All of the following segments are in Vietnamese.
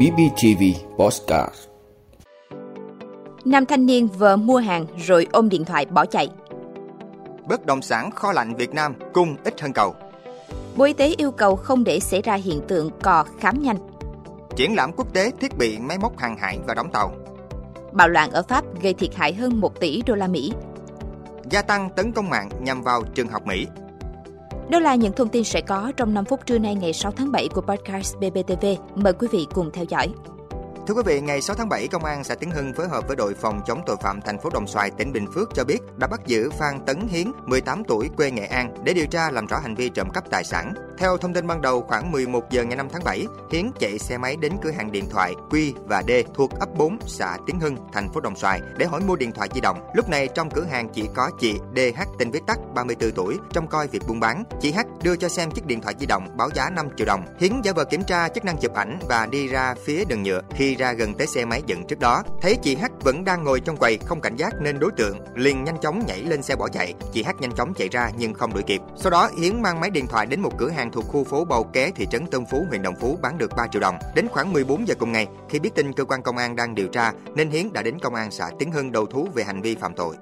BBTV Postcard Nam thanh niên vợ mua hàng rồi ôm điện thoại bỏ chạy. Bất động sản kho lạnh Việt Nam cung ít hơn cầu. Bộ Y tế yêu cầu không để xảy ra hiện tượng cò khám nhanh. Triển lãm quốc tế thiết bị máy móc hàng hải và đóng tàu. Bạo loạn ở Pháp gây thiệt hại hơn 1 tỷ đô la Mỹ. Gia tăng tấn công mạng nhằm vào trường học Mỹ. Đó là những thông tin sẽ có trong 5 phút trưa nay ngày 6 tháng 7 của podcast BBTV. Mời quý vị cùng theo dõi. Thưa quý vị, ngày 6 tháng 7, Công an xã Tiến Hưng phối hợp với đội phòng chống tội phạm thành phố Đồng Xoài, tỉnh Bình Phước cho biết đã bắt giữ Phan Tấn Hiến, 18 tuổi, quê Nghệ An để điều tra làm rõ hành vi trộm cắp tài sản. Theo thông tin ban đầu, khoảng 11 giờ ngày 5 tháng 7, Hiến chạy xe máy đến cửa hàng điện thoại Q và D thuộc ấp 4, xã Tiến Hưng, thành phố Đồng Xoài để hỏi mua điện thoại di động. Lúc này trong cửa hàng chỉ có chị DH tên viết tắt 34 tuổi, trong coi việc buôn bán. Chị H đưa cho xem chiếc điện thoại di động báo giá 5 triệu đồng. Hiến giả vờ kiểm tra chức năng chụp ảnh và đi ra phía đường nhựa. Khi ra gần tới xe máy dựng trước đó, thấy chị H vẫn đang ngồi trong quầy không cảnh giác nên đối tượng liền nhanh chóng nhảy lên xe bỏ chạy. Chị H nhanh chóng chạy ra nhưng không đuổi kịp. Sau đó Hiến mang máy điện thoại đến một cửa hàng thuộc khu phố Bầu Ké, thị trấn Tân Phú, huyện Đồng Phú bán được 3 triệu đồng. Đến khoảng 14 giờ cùng ngày, khi biết tin cơ quan công an đang điều tra nên Hiến đã đến công an xã Tiến Hưng đầu thú về hành vi phạm tội.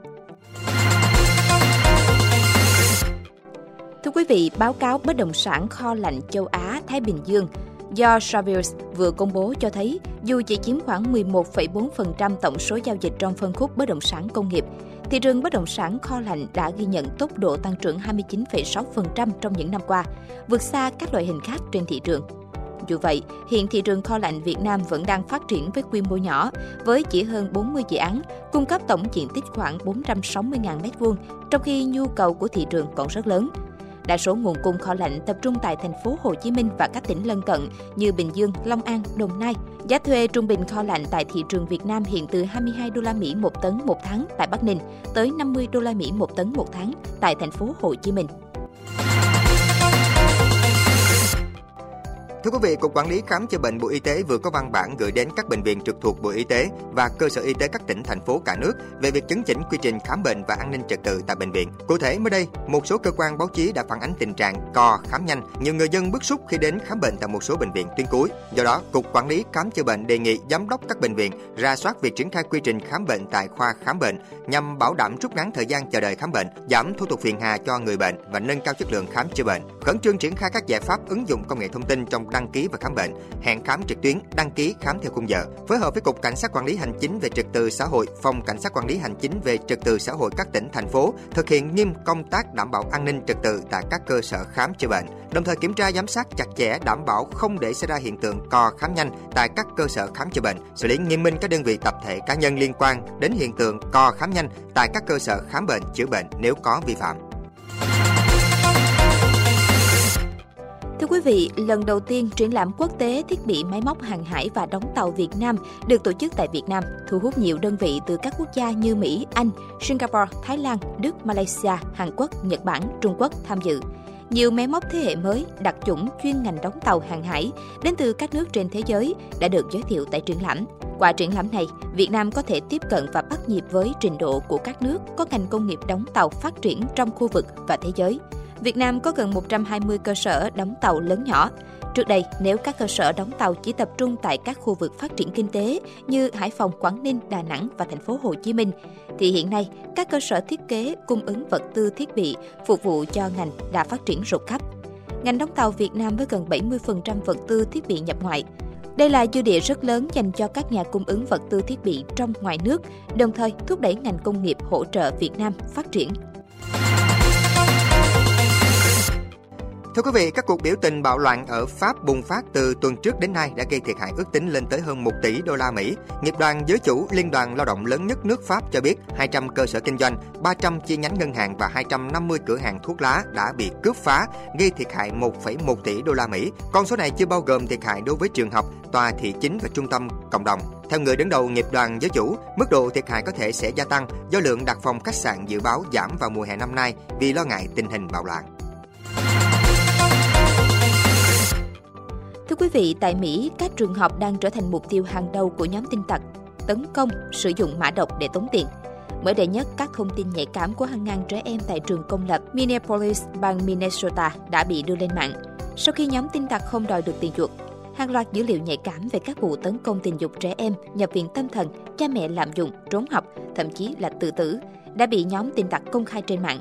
Thưa quý vị, báo cáo bất động sản kho lạnh châu Á Thái Bình Dương do Savills vừa công bố cho thấy dù chỉ chiếm khoảng 11,4% tổng số giao dịch trong phân khúc bất động sản công nghiệp, thị trường bất động sản kho lạnh đã ghi nhận tốc độ tăng trưởng 29,6% trong những năm qua, vượt xa các loại hình khác trên thị trường. Dù vậy, hiện thị trường kho lạnh Việt Nam vẫn đang phát triển với quy mô nhỏ, với chỉ hơn 40 dự án, cung cấp tổng diện tích khoảng 460.000 m2, trong khi nhu cầu của thị trường còn rất lớn. Đa số nguồn cung kho lạnh tập trung tại thành phố Hồ Chí Minh và các tỉnh lân cận như Bình Dương, Long An, Đồng Nai. Giá thuê trung bình kho lạnh tại thị trường Việt Nam hiện từ 22 đô la Mỹ một tấn một tháng tại Bắc Ninh tới 50 đô la Mỹ một tấn một tháng tại thành phố Hồ Chí Minh. Thưa quý vị, Cục Quản lý Khám chữa bệnh Bộ Y tế vừa có văn bản gửi đến các bệnh viện trực thuộc Bộ Y tế và cơ sở y tế các tỉnh, thành phố cả nước về việc chấn chỉnh quy trình khám bệnh và an ninh trật tự tại bệnh viện. Cụ thể, mới đây, một số cơ quan báo chí đã phản ánh tình trạng co khám nhanh. Nhiều người dân bức xúc khi đến khám bệnh tại một số bệnh viện tuyến cuối. Do đó, Cục Quản lý Khám chữa bệnh đề nghị giám đốc các bệnh viện ra soát việc triển khai quy trình khám bệnh tại khoa khám bệnh nhằm bảo đảm rút ngắn thời gian chờ đợi khám bệnh, giảm thủ tục phiền hà cho người bệnh và nâng cao chất lượng khám chữa bệnh. Khẩn trương triển khai các giải pháp ứng dụng công nghệ thông tin trong đăng ký và khám bệnh, hẹn khám trực tuyến, đăng ký khám theo khung giờ. Phối hợp với Cục Cảnh sát Quản lý Hành chính về trật tự xã hội, Phòng Cảnh sát Quản lý Hành chính về trật tự xã hội các tỉnh, thành phố thực hiện nghiêm công tác đảm bảo an ninh trật tự tại các cơ sở khám chữa bệnh, đồng thời kiểm tra giám sát chặt chẽ đảm bảo không để xảy ra hiện tượng co khám nhanh tại các cơ sở khám chữa bệnh, xử lý nghiêm minh các đơn vị tập thể cá nhân liên quan đến hiện tượng co khám nhanh tại các cơ sở khám bệnh chữa bệnh nếu có vi phạm. Thưa quý vị, lần đầu tiên triển lãm quốc tế thiết bị máy móc hàng hải và đóng tàu Việt Nam được tổ chức tại Việt Nam, thu hút nhiều đơn vị từ các quốc gia như Mỹ, Anh, Singapore, Thái Lan, Đức, Malaysia, Hàn Quốc, Nhật Bản, Trung Quốc tham dự. Nhiều máy móc thế hệ mới, đặc chủng chuyên ngành đóng tàu hàng hải đến từ các nước trên thế giới đã được giới thiệu tại triển lãm. Qua triển lãm này, Việt Nam có thể tiếp cận và bắt nhịp với trình độ của các nước có ngành công nghiệp đóng tàu phát triển trong khu vực và thế giới. Việt Nam có gần 120 cơ sở đóng tàu lớn nhỏ. Trước đây, nếu các cơ sở đóng tàu chỉ tập trung tại các khu vực phát triển kinh tế như Hải Phòng, Quảng Ninh, Đà Nẵng và thành phố Hồ Chí Minh, thì hiện nay các cơ sở thiết kế cung ứng vật tư thiết bị phục vụ cho ngành đã phát triển rộng khắp. Ngành đóng tàu Việt Nam với gần 70% vật tư thiết bị nhập ngoại. Đây là dư địa rất lớn dành cho các nhà cung ứng vật tư thiết bị trong ngoài nước, đồng thời thúc đẩy ngành công nghiệp hỗ trợ Việt Nam phát triển. Thưa quý vị, các cuộc biểu tình bạo loạn ở Pháp bùng phát từ tuần trước đến nay đã gây thiệt hại ước tính lên tới hơn 1 tỷ đô la Mỹ. Nghiệp đoàn giới chủ Liên đoàn Lao động lớn nhất nước Pháp cho biết 200 cơ sở kinh doanh, 300 chi nhánh ngân hàng và 250 cửa hàng thuốc lá đã bị cướp phá, gây thiệt hại 1,1 tỷ đô la Mỹ. Con số này chưa bao gồm thiệt hại đối với trường học, tòa thị chính và trung tâm cộng đồng. Theo người đứng đầu nghiệp đoàn giới chủ, mức độ thiệt hại có thể sẽ gia tăng do lượng đặt phòng khách sạn dự báo giảm vào mùa hè năm nay vì lo ngại tình hình bạo loạn. Quý vị, tại Mỹ, các trường học đang trở thành mục tiêu hàng đầu của nhóm tin tặc, tấn công, sử dụng mã độc để tống tiền. Mới đây nhất, các thông tin nhạy cảm của hàng ngàn trẻ em tại trường công lập Minneapolis, bang Minnesota đã bị đưa lên mạng. Sau khi nhóm tin tặc không đòi được tiền chuộc, hàng loạt dữ liệu nhạy cảm về các vụ tấn công tình dục trẻ em, nhập viện tâm thần, cha mẹ lạm dụng, trốn học, thậm chí là tự tử, đã bị nhóm tin tặc công khai trên mạng.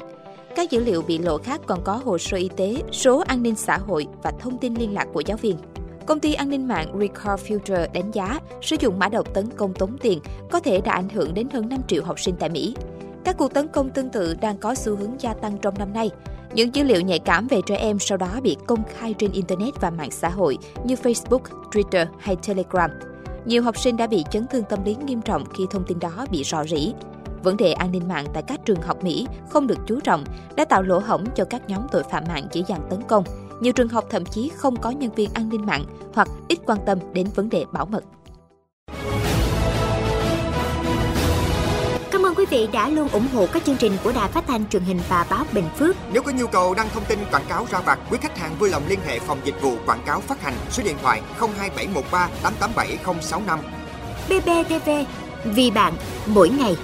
Các dữ liệu bị lộ khác còn có hồ sơ y tế, số an ninh xã hội và thông tin liên lạc của giáo viên. Công ty an ninh mạng Recall Future đánh giá sử dụng mã độc tấn công tống tiền có thể đã ảnh hưởng đến hơn 5 triệu học sinh tại Mỹ. Các cuộc tấn công tương tự đang có xu hướng gia tăng trong năm nay. Những dữ liệu nhạy cảm về trẻ em sau đó bị công khai trên Internet và mạng xã hội như Facebook, Twitter hay Telegram. Nhiều học sinh đã bị chấn thương tâm lý nghiêm trọng khi thông tin đó bị rò rỉ. Vấn đề an ninh mạng tại các trường học Mỹ không được chú trọng đã tạo lỗ hổng cho các nhóm tội phạm mạng dễ dàng tấn công. Nhiều trường học thậm chí không có nhân viên an ninh mạng hoặc ít quan tâm đến vấn đề bảo mật. Cảm ơn quý vị đã luôn ủng hộ các chương trình của Đài Phát thanh truyền hình và báo Bình Phước. Nếu có nhu cầu đăng thông tin quảng cáo ra vặt, quý khách hàng vui lòng liên hệ phòng dịch vụ quảng cáo phát hành số điện thoại 02713 887065. BBTV, vì bạn, mỗi ngày.